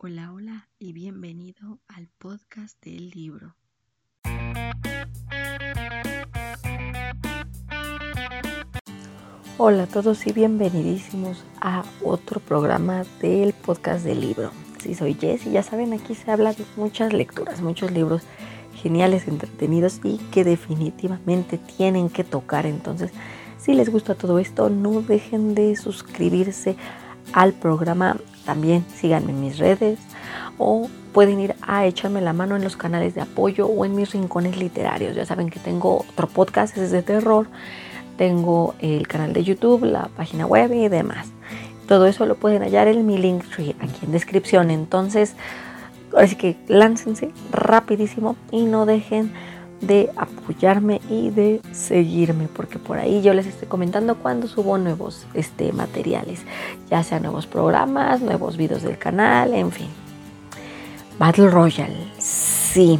Hola, hola y bienvenido al podcast del libro. Hola a todos y bienvenidísimos a otro programa del podcast del libro. Sí, soy Jess y ya saben, aquí se habla de muchas lecturas, muchos libros geniales, entretenidos y que definitivamente tienen que tocar. Entonces, si les gusta todo esto, no dejen de suscribirse al programa. También síganme en mis redes o pueden ir a echarme la mano en los canales de apoyo o en mis rincones literarios. Ya saben que tengo otro podcast, es de terror. Tengo el canal de YouTube, la página web y demás. Todo eso lo pueden hallar en mi link aquí en descripción. Entonces, así que láncense rapidísimo y no dejen de apoyarme y de seguirme, porque por ahí yo les estoy comentando cuando subo nuevos este, materiales, ya sea nuevos programas, nuevos videos del canal, en fin. Battle Royale, sí.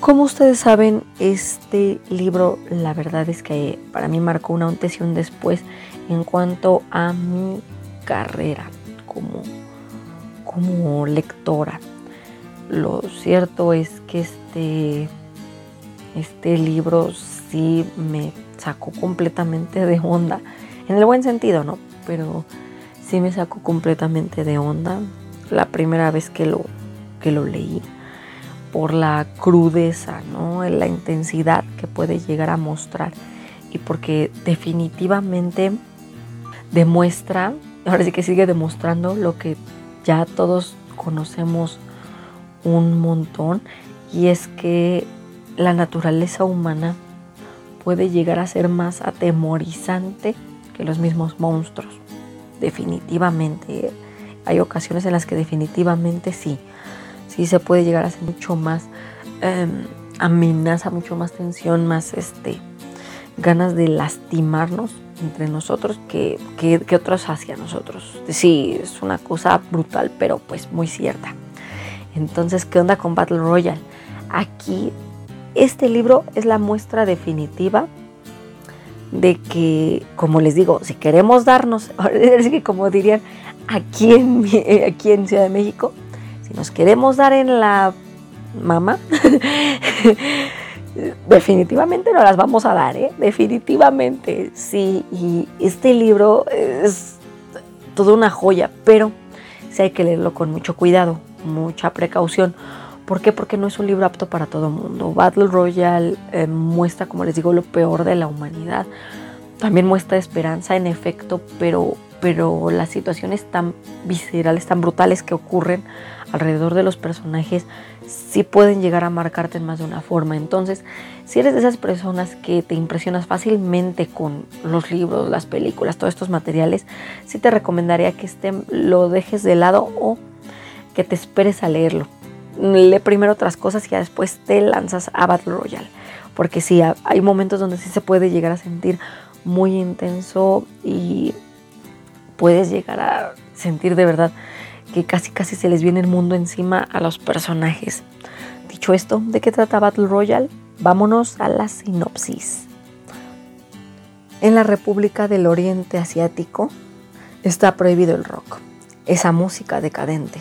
Como ustedes saben, este libro la verdad es que para mí marcó una antes y un después en cuanto a mi carrera como, como lectora. Lo cierto es que este este libro sí me sacó completamente de onda, en el buen sentido, ¿no? Pero sí me sacó completamente de onda la primera vez que lo, que lo leí, por la crudeza, ¿no? La intensidad que puede llegar a mostrar y porque definitivamente demuestra, ahora sí que sigue demostrando lo que ya todos conocemos un montón y es que la naturaleza humana puede llegar a ser más atemorizante que los mismos monstruos. Definitivamente. Hay ocasiones en las que definitivamente sí. Sí se puede llegar a ser mucho más em, amenaza, mucho más tensión, más este ganas de lastimarnos entre nosotros que, que, que otros hacia nosotros. Sí, es una cosa brutal, pero pues muy cierta. Entonces, ¿qué onda con Battle Royale? Aquí este libro es la muestra definitiva de que, como les digo, si queremos darnos, como dirían aquí en, aquí en Ciudad de México, si nos queremos dar en la mama, definitivamente no las vamos a dar, ¿eh? definitivamente, sí. Y este libro es toda una joya, pero sí hay que leerlo con mucho cuidado, mucha precaución, ¿Por qué? Porque no es un libro apto para todo mundo. Battle Royale eh, muestra, como les digo, lo peor de la humanidad. También muestra esperanza, en efecto, pero, pero las situaciones tan viscerales, tan brutales que ocurren alrededor de los personajes sí pueden llegar a marcarte en más de una forma. Entonces, si eres de esas personas que te impresionas fácilmente con los libros, las películas, todos estos materiales, sí te recomendaría que este lo dejes de lado o que te esperes a leerlo lee primero otras cosas y ya después te lanzas a Battle Royale. Porque sí, hay momentos donde sí se puede llegar a sentir muy intenso y puedes llegar a sentir de verdad que casi casi se les viene el mundo encima a los personajes. Dicho esto, ¿de qué trata Battle Royale? Vámonos a la sinopsis. En la República del Oriente Asiático está prohibido el rock, esa música decadente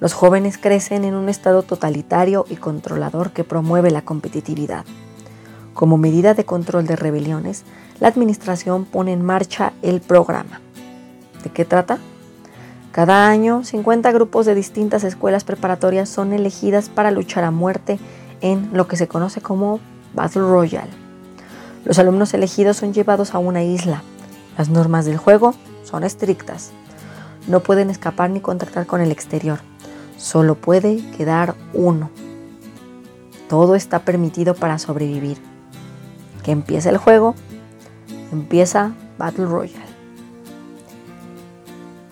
los jóvenes crecen en un estado totalitario y controlador que promueve la competitividad. Como medida de control de rebeliones, la administración pone en marcha el programa. ¿De qué trata? Cada año, 50 grupos de distintas escuelas preparatorias son elegidas para luchar a muerte en lo que se conoce como Battle Royale. Los alumnos elegidos son llevados a una isla. Las normas del juego son estrictas. No pueden escapar ni contactar con el exterior Solo puede quedar uno. Todo está permitido para sobrevivir. Que empieza el juego, empieza Battle Royale.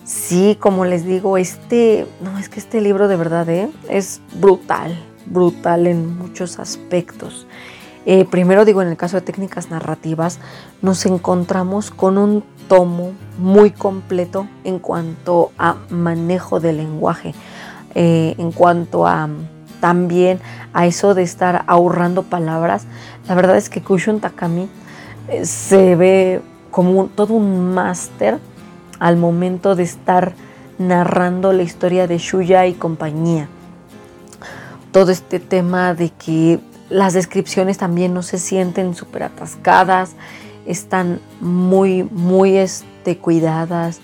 Sí, como les digo, este, no es que este libro de verdad ¿eh? es brutal, brutal en muchos aspectos. Eh, primero digo, en el caso de técnicas narrativas, nos encontramos con un tomo muy completo en cuanto a manejo del lenguaje. Eh, en cuanto a también a eso de estar ahorrando palabras. La verdad es que Kushun Takami eh, se ve como todo un máster al momento de estar narrando la historia de Shuya y compañía. Todo este tema de que las descripciones también no se sienten súper atascadas, están muy, muy este, cuidadas.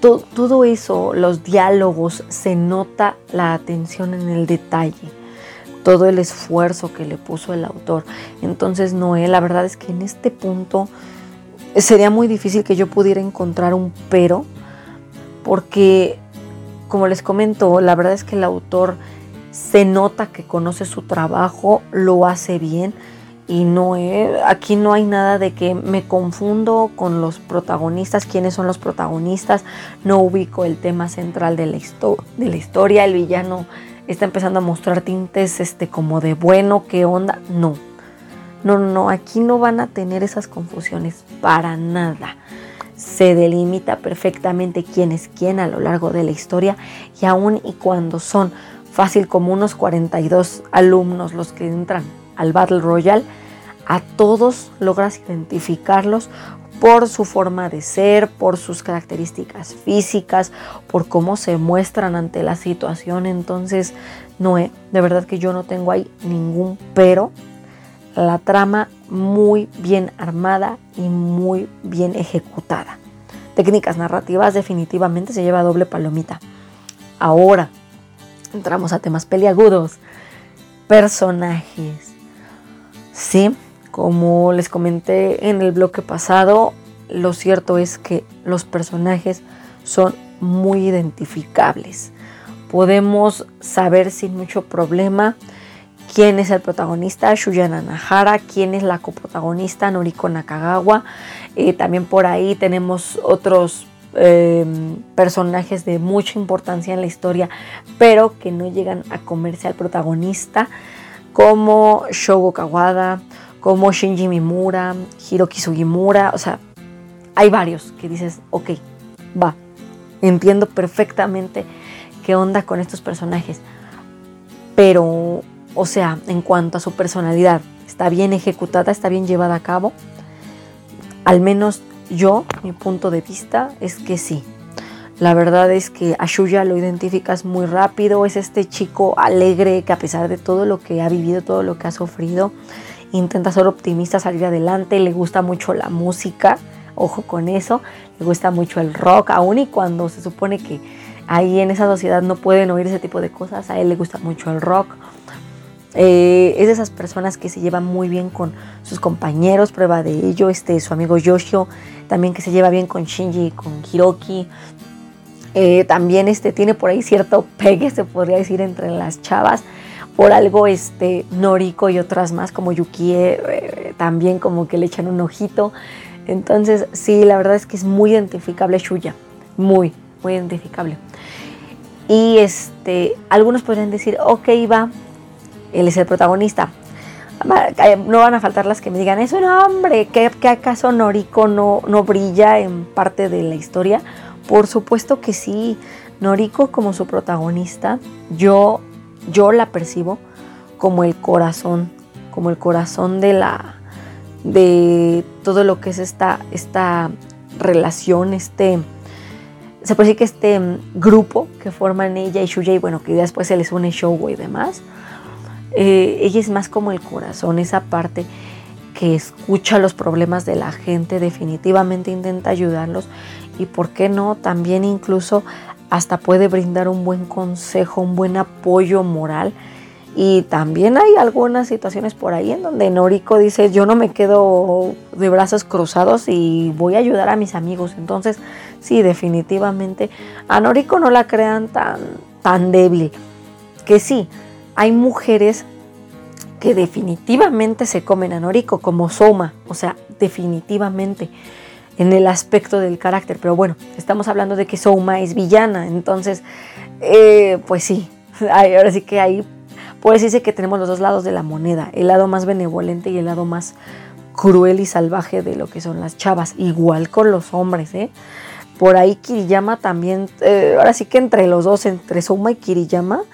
Todo, eso, los diálogos, se nota la atención en el detalle, todo el esfuerzo que le puso el autor. Entonces, Noé, la verdad es que en este punto sería muy difícil que yo pudiera encontrar un pero, porque, como les comento, la verdad es que el autor se nota que conoce su trabajo, lo hace bien y no aquí no hay nada de que me confundo con los protagonistas, quiénes son los protagonistas, no ubico el tema central de la, historia, el villano está empezando a mostrar tintes este como de bueno, qué onda, no. No, no, aquí no van a tener esas confusiones para nada. Se delimita perfectamente quién es quién a lo largo de la historia y aún y cuando son fácil como unos 42 alumnos los que entran al Battle Royale, a todos logras identificarlos por su forma de ser, por sus características físicas, por cómo se muestran ante la situación. Entonces, Noé, de verdad que yo no tengo ahí ningún pero. La trama muy bien armada y muy bien ejecutada. Técnicas narrativas definitivamente se lleva doble palomita. Ahora, entramos a temas peliagudos. Personajes. Sí, como les comenté en el bloque pasado, lo cierto es que los personajes son muy identificables. Podemos saber sin mucho problema quién es el protagonista, Shuyana Nahara, quién es la coprotagonista, Noriko Nakagawa. Eh, también por ahí tenemos otros Em, personajes de mucha importancia en la historia, pero que no llegan a comerse al protagonista, como Shogo Kawada, como Shinji Mimura, Hiroki Sugimura, o sea, hay varios que dices, ok, va, entiendo perfectamente qué onda con estos personajes, pero, o sea, en cuanto a su personalidad, está bien ejecutada, está bien llevada a cabo, al menos yo, mi punto de vista es que sí. La verdad es que a Shuya lo identificas muy rápido, es este chico alegre que a pesar de todo lo que ha vivido, todo lo que ha sufrido, intenta ser optimista, salir adelante, le gusta mucho la música, ojo con eso, le gusta mucho el rock, aun y cuando se supone que ahí en esa sociedad no pueden oír ese tipo de cosas, a él le gusta mucho el rock. Eh, es de esas personas que se llevan muy bien con sus compañeros, prueba de ello, este, su amigo Yoshio, también que se lleva bien con Shinji, con Hiroki. Eh, también este, tiene por ahí cierto pegue, se podría decir, entre las chavas. Por algo, este, Noriko y otras más, como Yukie, eh, también como que le echan un ojito. Entonces, sí, la verdad es que es muy identificable Shuya. Muy, muy identificable. Y este, algunos podrían decir, ok, va, él es el protagonista. No van a faltar las que me digan, eso no, hombre, ¿qué, acaso Noriko no, no brilla en parte de la historia? Por supuesto que sí. Noriko como su protagonista, yo, yo la percibo como el corazón, como el corazón de la de todo lo que es esta, esta relación, este, se puede que este grupo que forman ella y Shuya y bueno, que después se les une Shogo y demás, eh, ella es más como el corazón, esa parte que escucha los problemas de la gente, definitivamente intenta ayudarlos y por qué no, también incluso hasta puede brindar un buen consejo, un buen apoyo moral. Y también hay algunas situaciones por ahí en donde Noriko dice, yo no me quedo de brazos cruzados y voy a ayudar a mis amigos. Entonces, sí, definitivamente a Noriko no la crean tan, tan débil. Que sí, hay mujeres que definitivamente se comen a Noriko, como Soma, o sea, definitivamente en el aspecto del carácter. Pero bueno, estamos hablando de que Soma es villana, entonces, eh, pues sí, ahora sí que ahí puede decirse que tenemos los dos lados de la moneda, el lado más benevolente y el lado más cruel y salvaje de lo que son las chavas, igual con los hombres, ¿eh? por ahí Kiriyama también, eh, ahora sí que entre los dos, entre Suma y Kiriyama,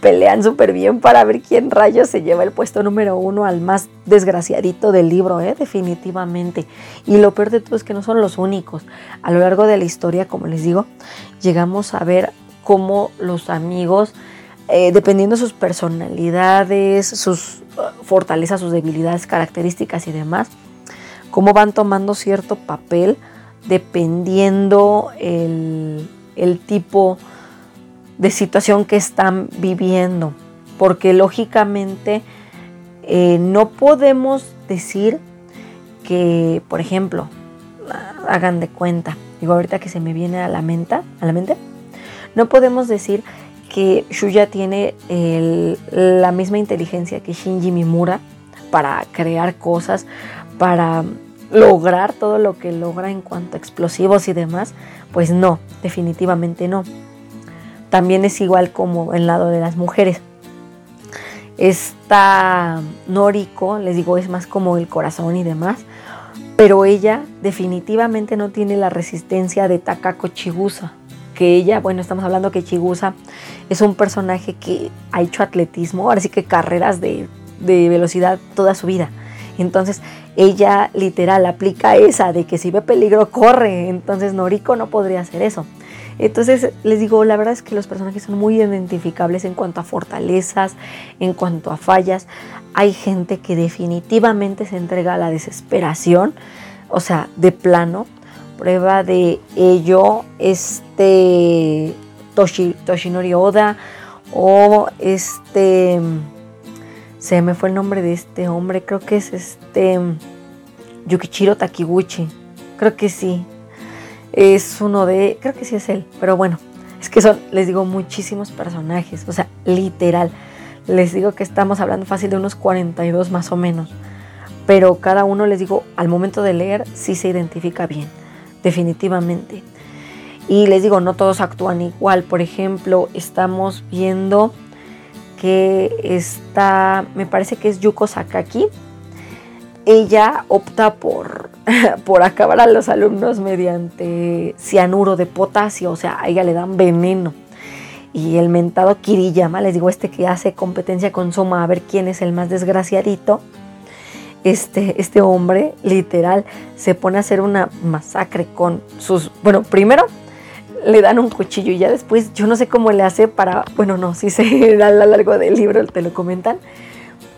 pelean súper bien para ver quién rayos se lleva el puesto número uno al más desgraciadito del libro, ¿eh? definitivamente. Y lo peor de todo es que no son los únicos. A lo largo de la historia, como les digo, llegamos a ver cómo los amigos, eh, dependiendo de sus personalidades, sus uh, fortalezas, sus debilidades, características y demás, cómo van tomando cierto papel dependiendo el, el tipo de situación que están viviendo. Porque lógicamente eh, no podemos decir que, por ejemplo, hagan de cuenta, digo ahorita que se me viene a la mente, a la mente no podemos decir que Shuya tiene la misma inteligencia que Shinji Mimura para crear cosas, para lograr todo lo que logra en cuanto a explosivos y demás, pues no, definitivamente no. También es igual como el lado de las mujeres. Esta Noriko, les digo, es más como el corazón y demás, pero ella definitivamente no tiene la resistencia de Takako Chigusa. Que ella, bueno, estamos hablando que Chigusa es un personaje que ha hecho atletismo, ahora sí que carreras de, de velocidad toda su vida. Entonces ella literal aplica esa de que si ve peligro corre, entonces Noriko no podría hacer eso. Entonces les digo, la verdad es que los personajes son muy identificables en cuanto a fortalezas, en cuanto a fallas. Hay gente que definitivamente se entrega a la desesperación, o sea, de plano. Prueba de ello, este Toshinori Oda o este se me fue el nombre de este hombre, creo que es este Yukichiro Takiguchi, creo que sí, es uno de, creo que sí es él, pero bueno, es que son, les digo, muchísimos personajes, o sea, literal, les digo que estamos hablando fácil de unos 42 más o menos, pero cada uno, les digo, al momento de leer sí se identifica bien, definitivamente. Y les digo, no todos actúan igual, por ejemplo, estamos viendo que está, me parece que es Yuko Sakaki. Ella opta por, por acabar a los alumnos mediante cianuro de potasio, o sea, a ella le dan veneno. Y el mentado Kiriyama, les digo, este que hace competencia con Soma a ver quién es el más desgraciadito, este, este hombre literal se pone a hacer una masacre con sus, bueno, primero le dan un cuchillo y ya después yo no sé cómo le hace para, bueno, no, si se da a lo largo del libro, te lo comentan,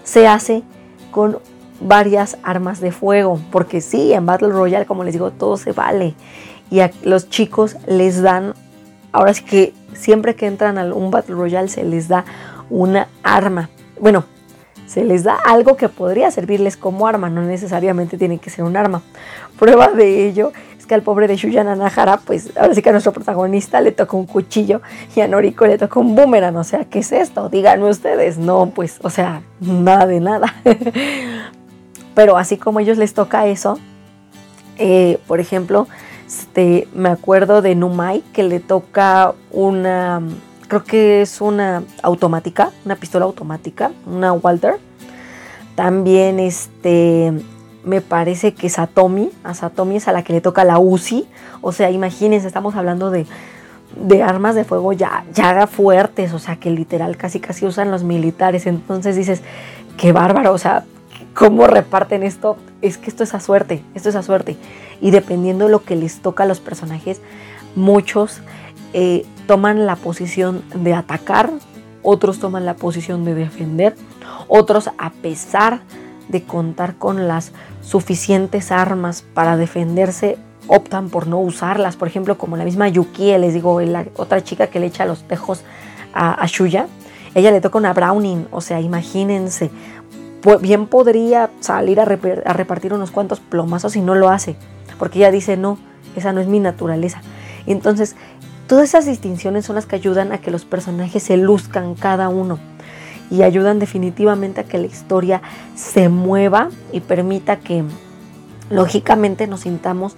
se hace con varias armas de fuego, porque sí, en Battle Royale, como les digo, todo se vale. Y a los chicos les dan, ahora sí que siempre que entran a un Battle Royale se les da una arma. Bueno, se les da algo que podría servirles como arma, no necesariamente tiene que ser un arma. Prueba de ello que al pobre de Shuya Nanahara, pues ahora sí que a nuestro protagonista le tocó un cuchillo y a Noriko le tocó un boomerang. O sea, ¿qué es esto? Díganme ustedes. No, pues, o sea, nada de nada. Pero así como a ellos les toca eso, eh, por ejemplo, este, me acuerdo de Numai que le toca una, creo que es una automática, una pistola automática, una Walter. También este, me parece que Satomi, a Satomi es a la que le toca la UCI, o sea, imagínense, estamos hablando de, armas de fuego ya, ya fuertes, o sea, que literal casi casi usan los militares, entonces dices, qué bárbaro, o sea, ¿cómo reparten esto? Es que esto es a suerte, esto es a suerte, y dependiendo de lo que les toca a los personajes, muchos eh, toman la posición de atacar, otros toman la posición de defender, otros a pesar de contar con las suficientes armas para defenderse, optan por no usarlas. Por ejemplo, como la misma Yuki, les digo, la otra chica que le echa los tejos a, Shuya, ella le toca una Browning, o sea, imagínense, bien podría salir a, a repartir unos cuantos plomazos y no lo hace, porque ella dice, no, esa no es mi naturaleza. Entonces, todas esas distinciones son las que ayudan a que los personajes se luzcan cada uno y ayudan definitivamente a que la historia se mueva y permita que lógicamente nos sintamos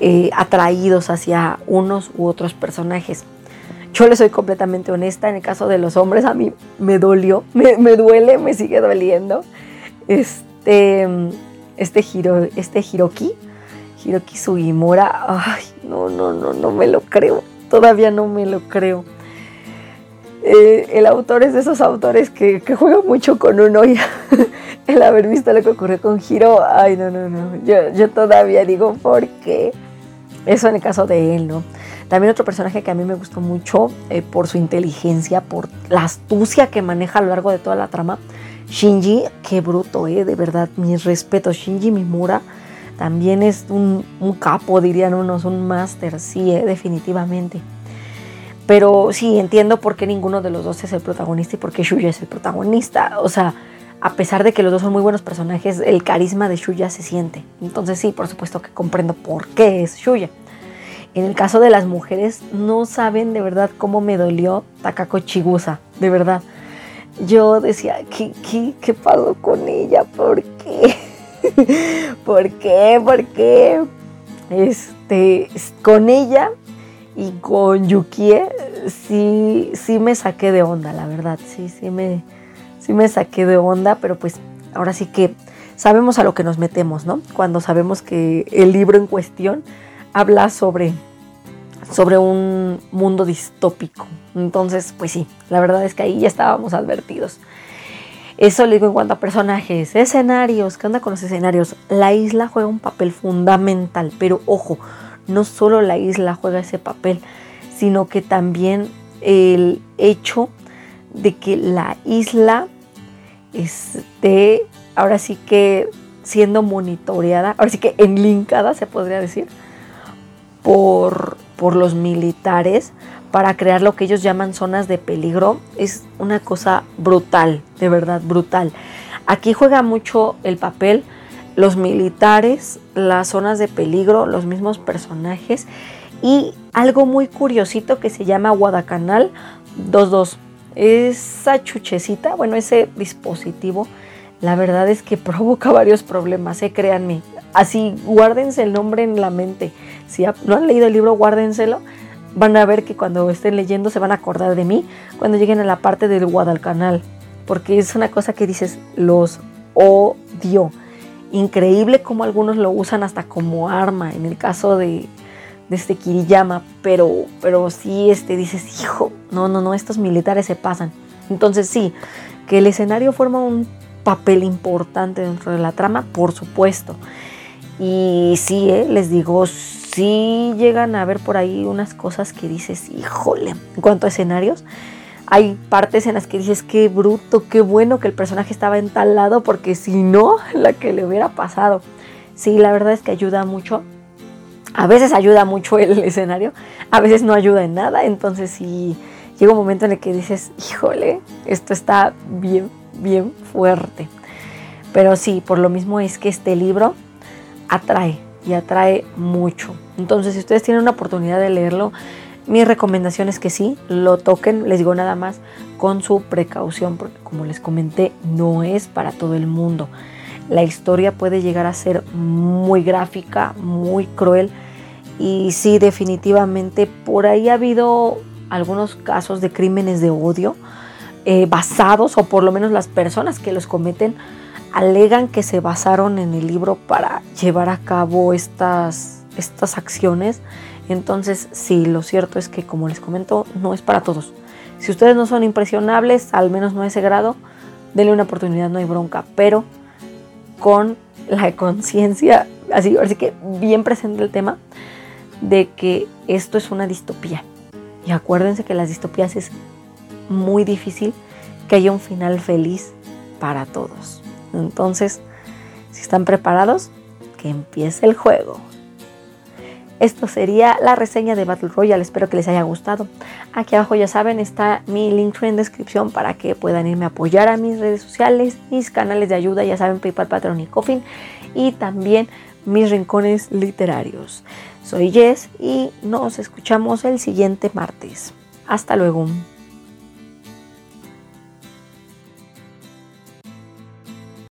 eh, atraídos hacia unos u otros personajes. Yo le soy completamente honesta, en el caso de los hombres a mí me dolió, me, duele, me sigue doliendo. Este, este, Hiro, este Hiroki, Hiroki Sugimura, ay, no, no, no, no me lo creo. Todavía no me lo creo. Eh, el autor es de esos autores que, que juega mucho con uno y el haber visto lo que ocurrió con Hiro, ay, no, no, no. Yo, yo todavía digo, ¿por qué? Eso en el caso de él, ¿no? También otro personaje que a mí me gustó mucho eh, por su inteligencia, por la astucia que maneja a lo largo de toda la trama. Shinji, qué bruto, ¿eh? De verdad, mis respetos. Shinji Mimura también es un, capo, dirían unos, un máster, sí, ¿eh? definitivamente. Pero sí, entiendo por qué ninguno de los dos es el protagonista y por qué Shuya es el protagonista. O sea, a pesar de que los dos son muy buenos personajes, el carisma de Shuya se siente. Entonces sí, por supuesto que comprendo por qué es Shuya. En el caso de las mujeres, no saben de verdad cómo me dolió Takako Chigusa, de verdad. Yo decía, ¿qué, qué, pasó con ella? ¿Por qué? ¿Por qué? ¿Por qué? Este, con ella y con Yukie sí, sí me saqué de onda, la verdad. Sí, sí me, sí me saqué de onda, pero pues ahora sí que sabemos a lo que nos metemos, ¿no? Cuando sabemos que el libro en cuestión habla sobre, sobre un mundo distópico. Entonces, pues sí, la verdad es que ahí ya estábamos advertidos. Eso le digo en cuanto a personajes, escenarios, ¿qué onda con los escenarios? La isla juega un papel fundamental, pero ojo, no solo la isla juega ese papel, sino que también el hecho de que la isla esté ahora sí que siendo monitoreada, ahora sí que enlinkada se podría decir, por, por los militares para crear lo que ellos llaman zonas de peligro es una cosa brutal, de verdad brutal. Aquí juega mucho el papel los militares, las zonas de peligro, los mismos personajes y algo muy curiosito que se llama Guadacanal 22. Esa chuchecita, bueno, ese dispositivo, la verdad es que provoca varios problemas, ¿eh? créanme. Así, guárdense el nombre en la mente. Si no han leído el libro, guárdenselo. Van a ver que cuando estén leyendo se van a acordar de mí cuando lleguen a la parte del Guadalcanal. Porque es una cosa que dices, los odio. Increíble como algunos lo usan hasta como arma en el caso de, de este Kiriyama. Pero, pero sí este, dices, hijo, no, no, no, estos militares se pasan. Entonces sí, que el escenario forma un papel importante dentro de la trama, por supuesto. Y sí, eh, les digo, sí llegan a ver por ahí unas cosas que dices, híjole, en cuanto a escenarios, hay partes en las que dices, qué bruto, qué bueno que el personaje estaba en tal lado, porque si no, la que le hubiera pasado. Sí, la verdad es que ayuda mucho. A veces ayuda mucho el escenario, a veces no ayuda en nada, entonces sí llega un momento en el que dices, híjole, esto está bien, bien fuerte. Pero sí, por lo mismo es que este libro atrae y atrae mucho. Entonces, si ustedes tienen una oportunidad de leerlo, mi recomendación es que sí, lo toquen, les digo nada más, con su precaución, porque como les comenté, no es para todo el mundo. La historia puede llegar a ser muy gráfica, muy cruel, y sí, definitivamente por ahí ha habido algunos casos de crímenes de odio eh, basados, o por lo menos las personas que los cometen, alegan que se basaron en el libro para llevar a cabo estas, estas acciones. Entonces, sí, lo cierto es que, como les comento, no es para todos. Si ustedes no son impresionables, al menos no a ese grado, denle una oportunidad, no hay bronca, pero con la conciencia, así, así que bien presente el tema de que esto es una distopía. Y acuérdense que las distopías es muy difícil que haya un final feliz para todos. Entonces, si están preparados, que empiece el juego. Esto sería la reseña de Battle Royale, espero que les haya gustado. Aquí abajo ya saben está mi link en descripción para que puedan irme a apoyar a mis redes sociales, mis canales de ayuda, ya saben PayPal, Patreon y Coffin y también mis rincones literarios. Soy Jess y nos escuchamos el siguiente martes. Hasta luego.